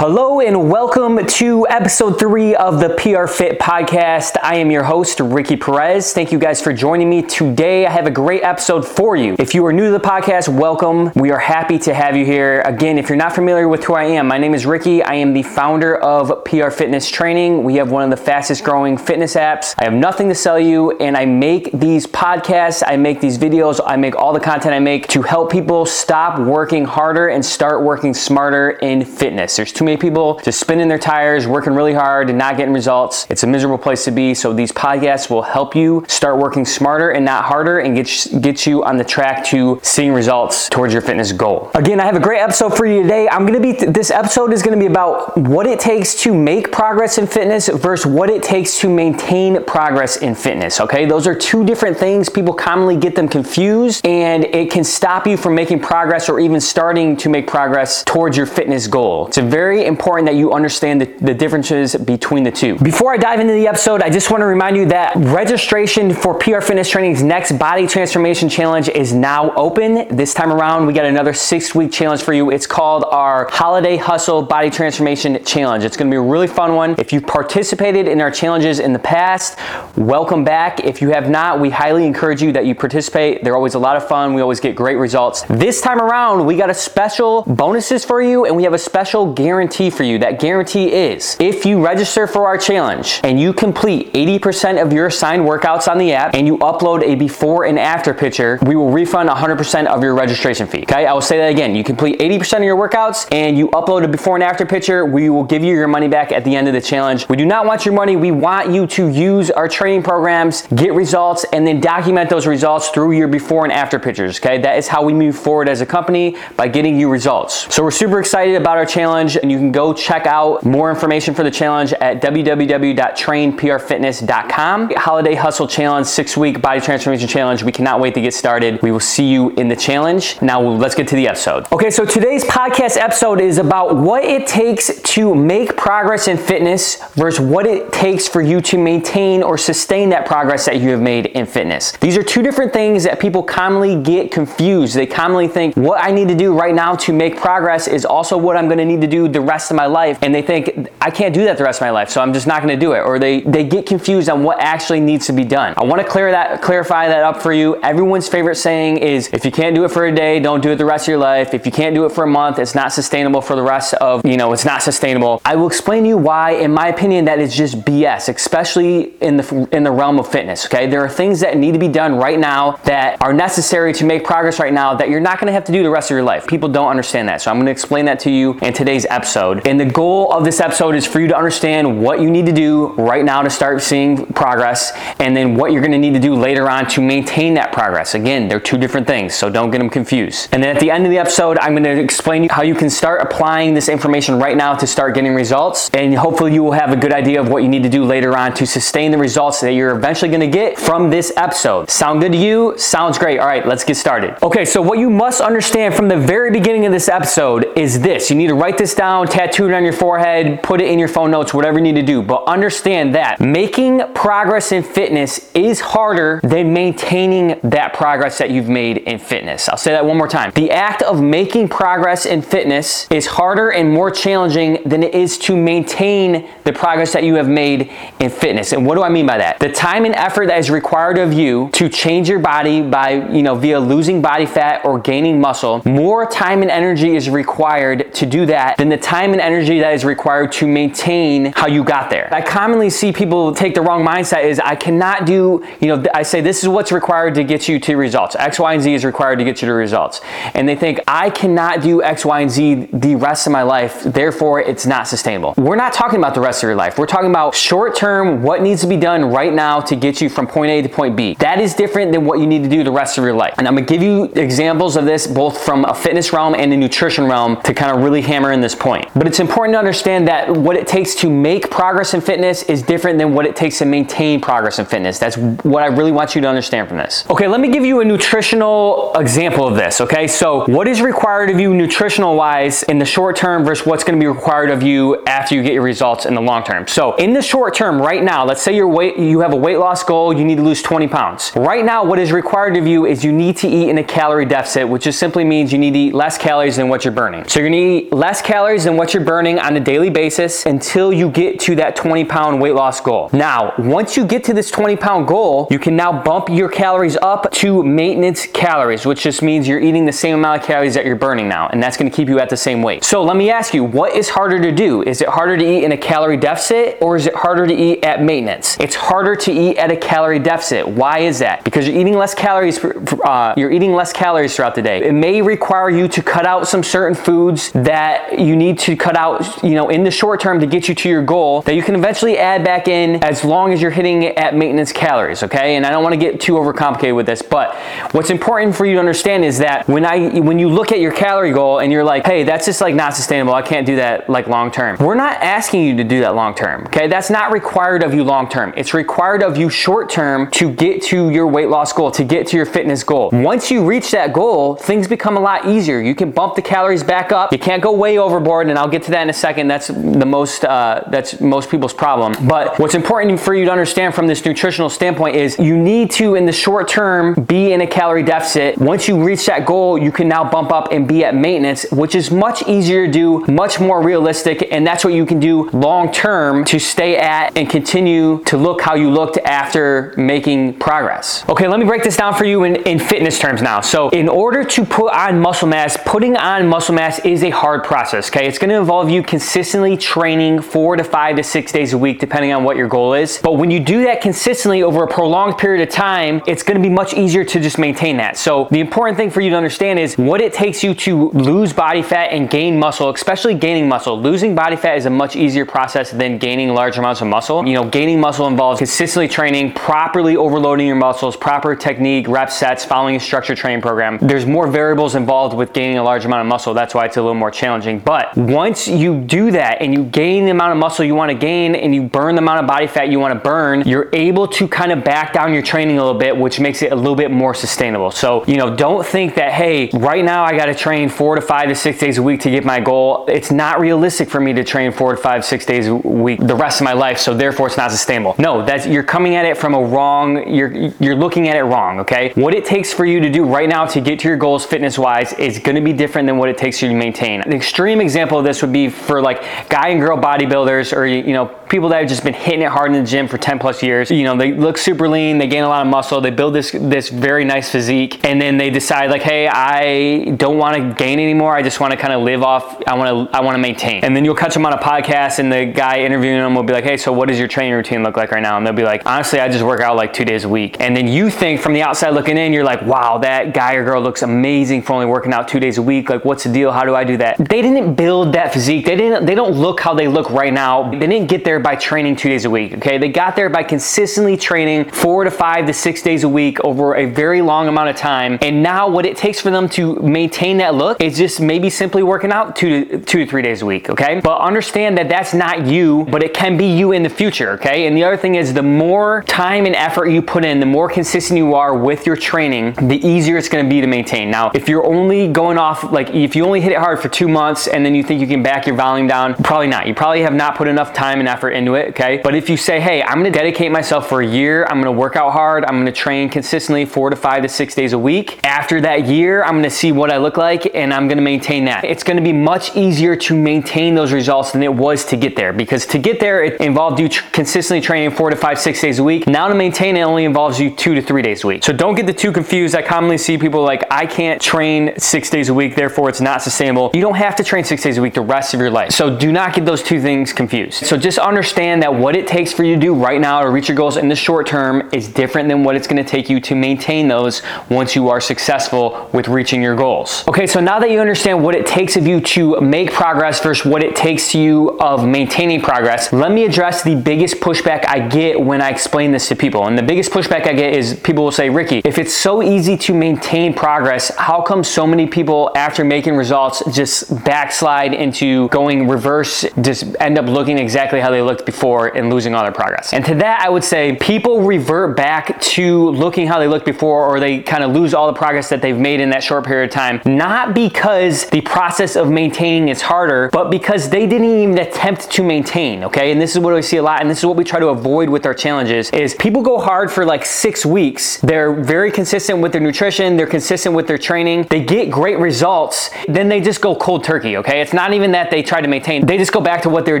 Hello and welcome to episode three of the PR Fit podcast. I am your host, Ricky Perez. Thank you guys for joining me today. I have a great episode for you. If you are new to the podcast, welcome. We are happy to have you here. Again, if you're not familiar with who I am, my name is Ricky. I am the founder of PR Fitness Training. We have one of the fastest growing fitness apps. I have nothing to sell you, and I make these podcasts, I make these videos, I make all the content I make to help people stop working harder and start working smarter in fitness. There's too many people just spinning their tires, working really hard and not getting results. It's a miserable place to be. So these podcasts will help you start working smarter and not harder and get, get you on the track to seeing results towards your fitness goal. Again, I have a great episode for you today. I'm going to be, this episode is going to be about what it takes to make progress in fitness versus what it takes to maintain progress in fitness. Okay. Those are two different things. People commonly get them confused and it can stop you from making progress or even starting to make progress towards your fitness goal. It's a very important that you understand the, the differences between the two. Before I dive into the episode, I just want to remind you that registration for PR Fitness Training's next body transformation challenge is now open. This time around, we got another six week challenge for you. It's called our Holiday Hustle Body Transformation Challenge. It's going to be a really fun one. If you've participated in our challenges in the past, welcome back. If you have not, we highly encourage you that you participate. They're always a lot of fun. We always get great results. This time around, we got a special bonuses for you and we have a special guarantee guarantee for you. That guarantee is if you register for our challenge and you complete 80% of your assigned workouts on the app and you upload a before and after picture, we will refund 100% of your registration fee. Okay, I will say that again. You complete 80% of your workouts and you upload a before and after picture, we will give you your money back at the end of the challenge. We do not want your money. We want you to use our training programs, get results, and then document those results through your before and after pictures. Okay, that is how we move forward as a company by getting you results. So we're super excited about our challenge and you can go check out more information for the challenge at www.trainprfitness.com. Holiday Hustle Challenge, six week body transformation challenge. We cannot wait to get started. We will see you in the challenge. Now let's get to the episode. Okay, so today's podcast episode is about what it takes to make progress in fitness versus what it takes for you to maintain or sustain that progress that you have made in fitness. These are two different things that people commonly get confused. They commonly think what I need to do right now to make progress is also what I'm going to need to do the rest of my life and they think I can't do that the rest of my life, so I'm just not going to do it or they they get confused on what actually needs to be done. I want to clear that clarify that up for you. Everyone's favorite saying is if you can't do it for a day, don't do it the rest of your life. If you can't do it for a month, it's not sustainable for the rest of, you know, it's not sustainable. I will explain to you why in my opinion that is just BS, especially in the in the realm of fitness, okay? There are things that need to be done right now that are necessary to make progress right now that you're not going to have to do the rest of your life. People don't understand that. So I'm going to explain that to you in today's episode episode. And the goal of this episode is for you to understand what you need to do right now to start seeing progress and then what you're going to need to do later on to maintain that progress. Again, they're two different things, so don't get them confused. And then at the end of the episode, I'm going to explain how you can start applying this information right now to start getting results. And hopefully you will have a good idea of what you need to do later on to sustain the results that you're eventually going to get from this episode. Sound good to you? Sounds great. All right, let's get started. Okay, so what you must understand from the very beginning of this episode is this. You need to write this down, tattoo it on your forehead, put it in your phone notes, whatever you need to do. But understand that making progress in fitness is harder than maintaining that progress that you've made in fitness. I'll say that one more time. The act of making progress in fitness is harder and more challenging than it is to maintain the progress that you have made in fitness. And what do I mean by that? The time and effort that is required of you to change your body by, you know, via losing body fat or gaining muscle, more time and energy is required to do that than the time and energy that is required to maintain how you got there. I commonly see people take the wrong mindset is I cannot do, you know, I say this is what's required to get you to results. X, Y, and Z is required to get you to results. And they think I cannot do X, Y, and Z the rest of my life, therefore it's not sustainable. We're not talking about the rest of your life. We're talking about short term, what needs to be done right now to get you from point A to point B. That is different than what you need to do the rest of your life. And I'm gonna give you examples of this both from a fitness realm and a nutrition realm to kind of really hammer in this point. But it's important to understand that what it takes to make progress in fitness is different than what it takes to maintain progress in fitness. That's what I really want you to understand from this. Okay, let me give you a nutritional example of this. Okay, so what is required of you nutritional wise in the short term versus what's to be required of you after you get your results in the long term. So in the short term, right now, let's say your weight, you have a weight loss goal, you need to lose 20 pounds. Right now, what is required of you is you need to eat in a calorie deficit, which just simply means you need to eat less calories than what you're burning. So you're gonna eat less calories than what you're burning on a daily basis until you get to that 20 pound weight loss goal. Now, once you get to this 20 pound goal, you can now bump your calories up to maintenance calories, which just means you're eating the same amount of calories that you're burning now, and that's gonna keep you at the same weight. So let me ask you, what is harder to do? Is it harder to eat in a calorie deficit or is it harder to eat at maintenance? It's harder to eat at a calorie deficit. Why is that? Because you're eating less calories. Uh, you're eating less calories throughout the day. It may require you to cut out some certain foods that you need to cut out, you know, in the short term to get you to your goal that you can eventually add back in as long as you're hitting it at maintenance calories. Okay, and I don't want to get too overcomplicated with this, but what's important for you to understand is that when I when you look at your calorie goal and you're like, hey, that's just like not sustainable. I can't do that like long term. We're not asking you to do that long term. Okay, that's not required of you long term. It's required of you short term to get to your weight loss goal, to get to your fitness goal. Once you reach that goal, things become a lot easier. You can bump the calories back up. You can't go way overboard, and I'll get to that in a second. That's the most uh, that's most people's problem. But what's important for you to understand from this nutritional standpoint is you need to, in the short term, be in a calorie deficit. Once you reach that goal, you can now bump up and be at maintenance, which is much easier to do, much more realistic, and that's what you can do long term to stay at and continue to look how you looked after making progress. Okay, let me break this down for you in, in fitness terms now. So, in order to put on muscle mass, putting on muscle mass is a hard process, okay? It's gonna involve you consistently training four to five to six days a week, depending on what your goal is. But when you do that consistently over a prolonged period of time, it's gonna be much easier to just maintain that. So, the important thing for you to understand is what it takes you to lose body fat and gain muscle, especially gaining muscle. Losing body fat is a much easier process than gaining large amounts of muscle. You know, gaining muscle involves consistently training, properly overloading your muscles, proper technique, rep sets, following a structured training program. There's more variables involved with gaining a large amount of muscle. That's why it's a little more challenging. But once you do that and you gain the amount of muscle you want to gain and you burn the amount of body fat you want to burn, you're able to kind of back down your training a little bit, which makes it a little bit more sustainable. So, you know, don't think that, hey, right now I got to train four to five to six days a week to get my goal. It's not realistic for me to train four to five, six days a week the rest of my life. So therefore it's not sustainable. No, that's you're coming at it from a wrong, you're you're looking at it wrong, okay? What it takes for you to do right now to get to your goals fitness wise is gonna be different than what it takes you to maintain. An extreme example of this would be for like guy and girl bodybuilders or you know, people that have just been hitting it hard in the gym for 10 plus years. You know, they look super lean, they gain a lot of muscle, they build this this very nice physique, and then they decide like, hey, I don't want to gain anymore. I just want to kind of live off. I want to I want to maintain. And then you'll catch them on a podcast, and the guy interviewing them will be like, hey, so what does your training routine look like right now? And they'll be like, honestly, I just work out like two days a week. And then you think from the outside looking in, you're like, wow, that guy or girl looks amazing for only working out two days a week. Like, what's the deal? How do I do that? They didn't build that physique. They didn't. They don't look how they look right now. They didn't get there by training two days a week. Okay, they got there by consistently training four to five to six days a week over a very long amount of time. And now what it takes for them to maintain that look is just maybe simply working out two to two to three days a week. Okay, but understand that that's not you, but it can be you in the future. Okay, and the other thing is the more time and effort you put in, the more consistent you are with your training, the easier it's going to be to maintain. Now, if you're only going off like if you only hit it hard for two months and then you think you can back your volume down, probably not. You probably have not put enough time and effort into it. Okay, but if you say, hey, I'm going to dedicate myself for a year, I'm going to work out hard, I'm going to train consistently four to five to six days a week. After that year, I'm going to see what I look like and I'm going to maintain that. It's going to be much easier to maintain those results than it was to get there because to get there, it involved you consistently training four to five, six days a week. Now to maintain it only involves you two to three days a week. So don't get the two confused. I commonly see people like, I can't train six days a week, therefore it's not sustainable. You don't have to train six days a week the rest of your life. So do not get those two things confused. So just understand that what it takes for you to do right now to reach your goals in the short term is different than what it's going to take you to maintain those once you are successful with reaching your goals. Okay, so now that you understand what it takes of you to make progress versus what it takes to you of maintaining progress, let me address the biggest pushback I get when I explain this to people. And the biggest pushback I get is people will say, Ricky, if it's so easy to maintain progress, how come so many people after making results just backslide into going reverse, just end up looking exactly how they looked before and losing all their progress? And to that, I would say people revert back to looking how they looked before or they kind of lose all the progress that they've made in that short period of time, not because the process of maintaining is harder, but because they didn't even attempt to maintain, okay? And this is what we see a lot, and this is what we try to avoid with our challenges is people go hard for like six weeks. They're very consistent with their nutrition, they're consistent with their training, they get great results, then they just go cold turkey, okay? It's not even that they try to maintain, they just go back to what they were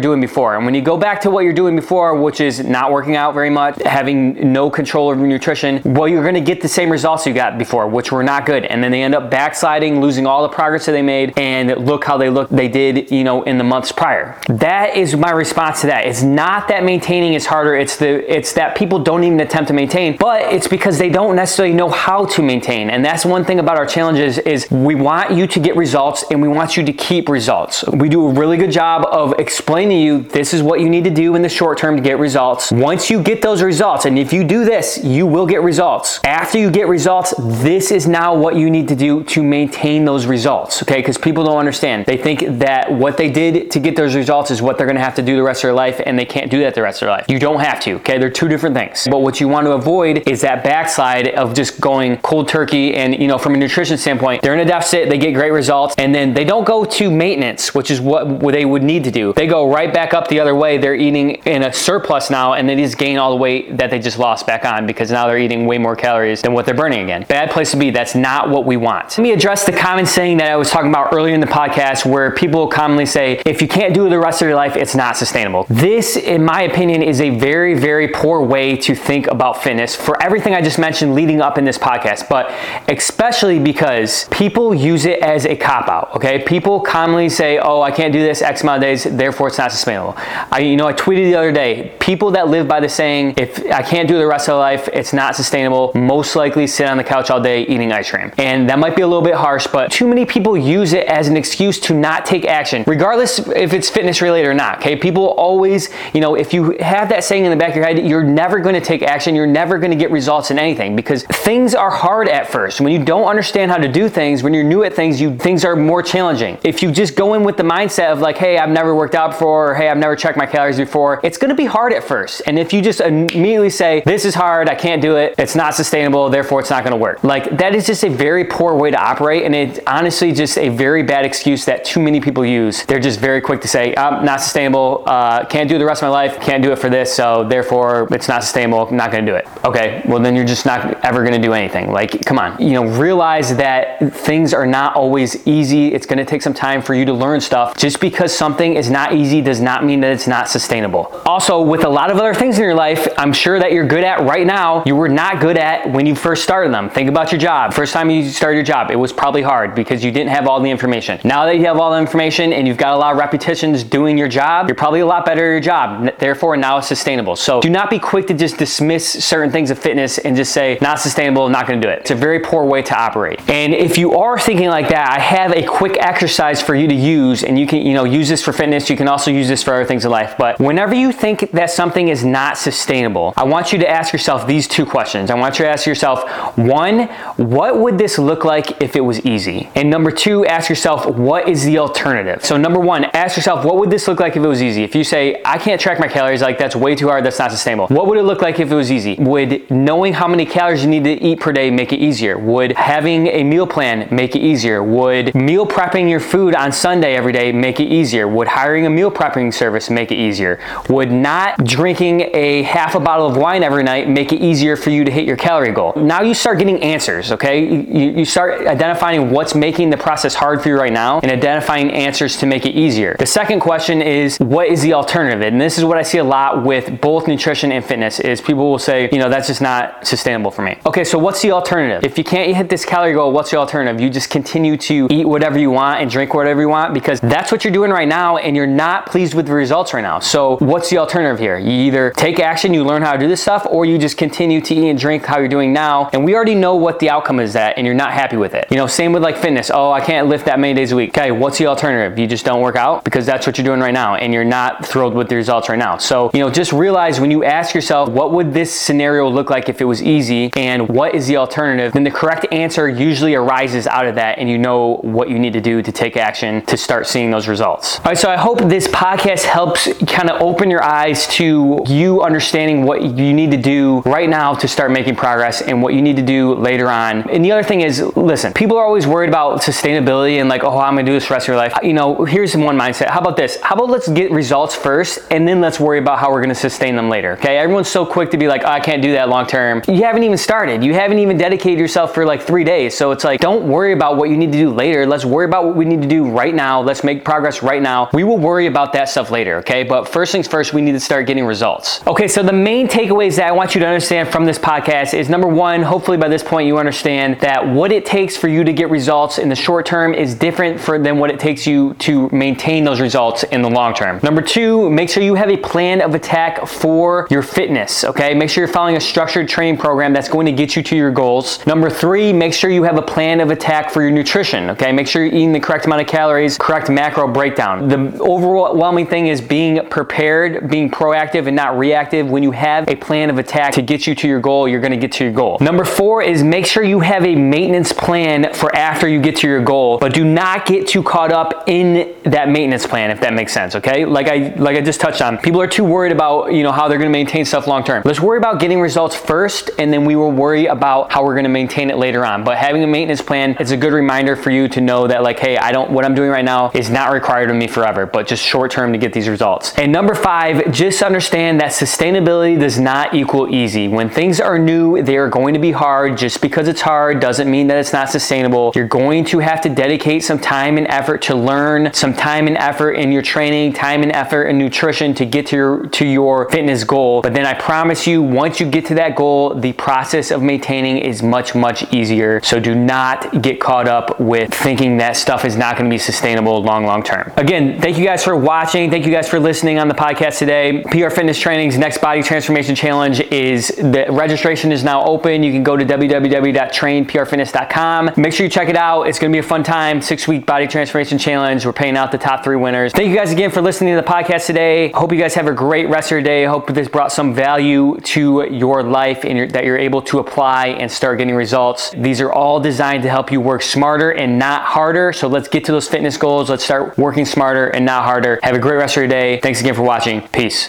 doing before. And when you go back to what you're doing before, which is not working out very much, having no control over nutrition, well, you're gonna get the same results you got before, which were not good. And then they end up backsliding, losing all the progress that they made, and look how they look they did, you know, in the months prior. That is my response to that. It's not that maintaining is harder, it's the it's that people don't even attempt to maintain, but it's because they don't necessarily know how to maintain. And that's one thing about our challenges is we want you to get results and we want you to keep results. We do a really good job of explaining to you this is what you need to do in the short term to get results. Once you get those results, and if you do this, you will get results. After you get results, this is now what you need to do to maintain those results, okay? Because people don't understand. They think that what they did to get those results is what they're gonna have to do the rest of their life, and they can't do that the rest of their life. You don't have to, okay? They're two different things. But what you want to avoid is that backslide of just going cold turkey and, you know, from a nutrition standpoint, they're in a deficit, they get great results, and then they don't go to maintenance, which is what they would need to do. They go right back up the other way. They're eating in a surplus now, and they just gain all the weight that they just lost back on because now they're eating way more calories than what they're burning again. Bad place to be. That's not what we want. Let me address the common saying that I was talking about earlier in the podcast where people commonly say, if you can't do it the rest of your life, it's not sustainable. This, in my opinion, is a very, very poor way to think about fitness for everything I just mentioned leading up in this podcast, but especially because people use it as a cop out, okay? People commonly say, oh, I can't do this X amount of days, therefore it's not sustainable. I, you know, I tweeted the other day, people that live by the saying, if I can't do it the rest of my life, it's not sustainable, most likely sit on the couch all day eating ice cream. And that might be a little bit harsh, but too many people use it as an excuse to not take action, regardless if it's fitness related or not, okay? People always, you know, if you have that saying in the back of your head, you're never gonna take action, you're never gonna get results in anything because things are hard at first. When you don't understand how to do things, when you're new at things, you things are more challenging. If you just go in with the mindset of like, hey, I've never worked out before, or hey, I've never checked my calories before, it's gonna be hard at first. And if you just immediately say, this is hard, I can't do it, it's not sustainable, therefore it's not gonna work. Like that is just a very poor way to operate, and it's honestly just a very bad excuse that too many people use. They're just very quick to say, I'm not sustainable, uh, can't do the rest of my life, can't do it for this, so therefore it's not sustainable, I'm not gonna do it. Okay, well then you're just not ever gonna do anything. Like, come on, you know, realize that things are not always easy. It's gonna take some time for you to learn stuff. Just because something is not easy does not mean that it's not sustainable. Also, with a lot of other things in your life, I'm sure that you're good at right now, you were not good at when you first started them. Think about your job. First time you started your job, it was probably hard because you didn't have all the information. Now that you have all the information and you've got a lot of repetitions doing your job, you're probably a lot better at your job. Therefore, now it's sustainable. So do not be quick to just dismiss certain things of fitness and just say, not sustainable, not gonna do it. It's a very poor way to operate. And if you are thinking like that, I have a quick exercise for you to use, and you can, you know, use this for fitness. You can also use this for other things in life. But whenever you think that something is not sustainable, I want you to ask yourself these two questions. I want you to ask yourself, one, what would this look like if it was easy? And number two, ask yourself, what is the alternative? So number one, ask yourself, what would this look like if it was easy? If you say, I can't track my calories, like that's way too hard, that's not sustainable. What would it look like if it was easy? Would knowing how many calories you need to eat per day make it easier? Would having a meal plan make it easier? Would meal prepping your food on Sunday every day make it easier? Would hiring a meal prepping service make it easier? Would not drinking a half a bottle of wine every night make it easier for you to hit your calorie goal? Now you start getting answers, okay? You, you start identifying what's making the process hard for you right now and identifying answers to make it easier. The second question is, what is the alternative? And this is what I see a lot with both nutrition and fitness is people will say, you know, that's just not sustainable for me. Okay, so what's the alternative? If you can't hit this calorie goal, what's the alternative? You just continue to eat whatever you want and drink whatever you want because that's what you're doing right now and you're not pleased with the results right now. So what's the alternative here? You either take action, you learn how to do this stuff, or you just continue to eat and drink how you're doing now. And we already know what the outcome is that and you're not happy with it. You know, same with like fitness. Oh, I can't lift that many days a week. Okay, what's the alternative? You just don't work out because that's what you're doing right now and you're not thrilled with the results right now. So, you know, just realize when you ask yourself, what would this scenario look like if it was easy and what is the alternative? Then the correct answer usually arises out of that and you know what you need to do to take action to start seeing those results. All right, so I hope this podcast helps kind of open your eyes to you understanding what you need to do right now to start making progress and what you need to do later on. And the other thing is, listen, people are always worried about sustainability and like, oh, I'm gonna do this rest of your life. You know, here's one mindset. How about this? How about let's get results first and then let's worry about how we're gonna sustain them later. Okay, everyone's so quick to be like, oh, I can't do that long term. You haven't even started. You haven't even dedicated yourself for like three days. So it's like, don't worry about what you need to do later. Let's worry about what we need to do right now. Let's make progress right now. We will worry about that stuff later, okay? But first things first, we need to start getting results. Okay, so the main takeaways that I want you to understand from this podcast is number one, hopefully by this point you understand that what it takes for you to get results in the short term is different for, than what it takes you to maintain those results in the long term. Number two, make sure you have a plan of attack for your fitness, okay? Make sure you're following a structured training program that's going to get you to your goals. Number three, make sure you have a plan of attack for your nutrition, okay? Make sure you're eating the correct amount of calories, correct macro breakdown. The overwhelming thing is being prepared, being proactive and not reactive. When you have a plan of attack to get you to your goal, you're gonna get to your goal. Number four is make sure you have a maintenance plan for after you get to your goal, but do not get too caught up in that maintenance plan, if that makes sense, okay? Like I like I just touched on, people are too worried about, you know, how they're gonna maintain stuff long term. Let's worry about getting results first, and then we will worry about how we're gonna maintain it later on. But having a maintenance plan, it's a good reminder for you to know that like, hey, I don't what I'm doing right now is not required of me forever, but just short term to get these results. And number five, just understand that sustainability does not equal easy. When things are new, they are going to be hard. Just because it's hard doesn't mean that it's not sustainable. You're going to have to dedicate some time and effort to learn, some time and effort in your training, time and effort in nutrition to get to your to your fitness goal. But then I promise you, once you get to that goal, the process of maintaining is much, much easier. So do not get caught up with thinking that stuff is not going to be sustainable long, long term. Again, thank you guys for watching. Thank you guys for listening on the podcast today. PR Fitness Training's next body transformation challenge is the registration is now open. You can go to www.trainprfitness.com. Make sure you check it out. It's going to be a fun time. Six week body transformation challenge. We're paying out the top three winners. Thank you guys again for listening to the podcast today. Hope you guys have a great rest of your day. Hope this brought some value to your life and that you're able to apply and start getting results. These are all designed to help you work smarter and not harder. So let's get to those fitness goals. Let's start working smarter and not harder. Have a great rest of your day. Thanks again for watching. Peace.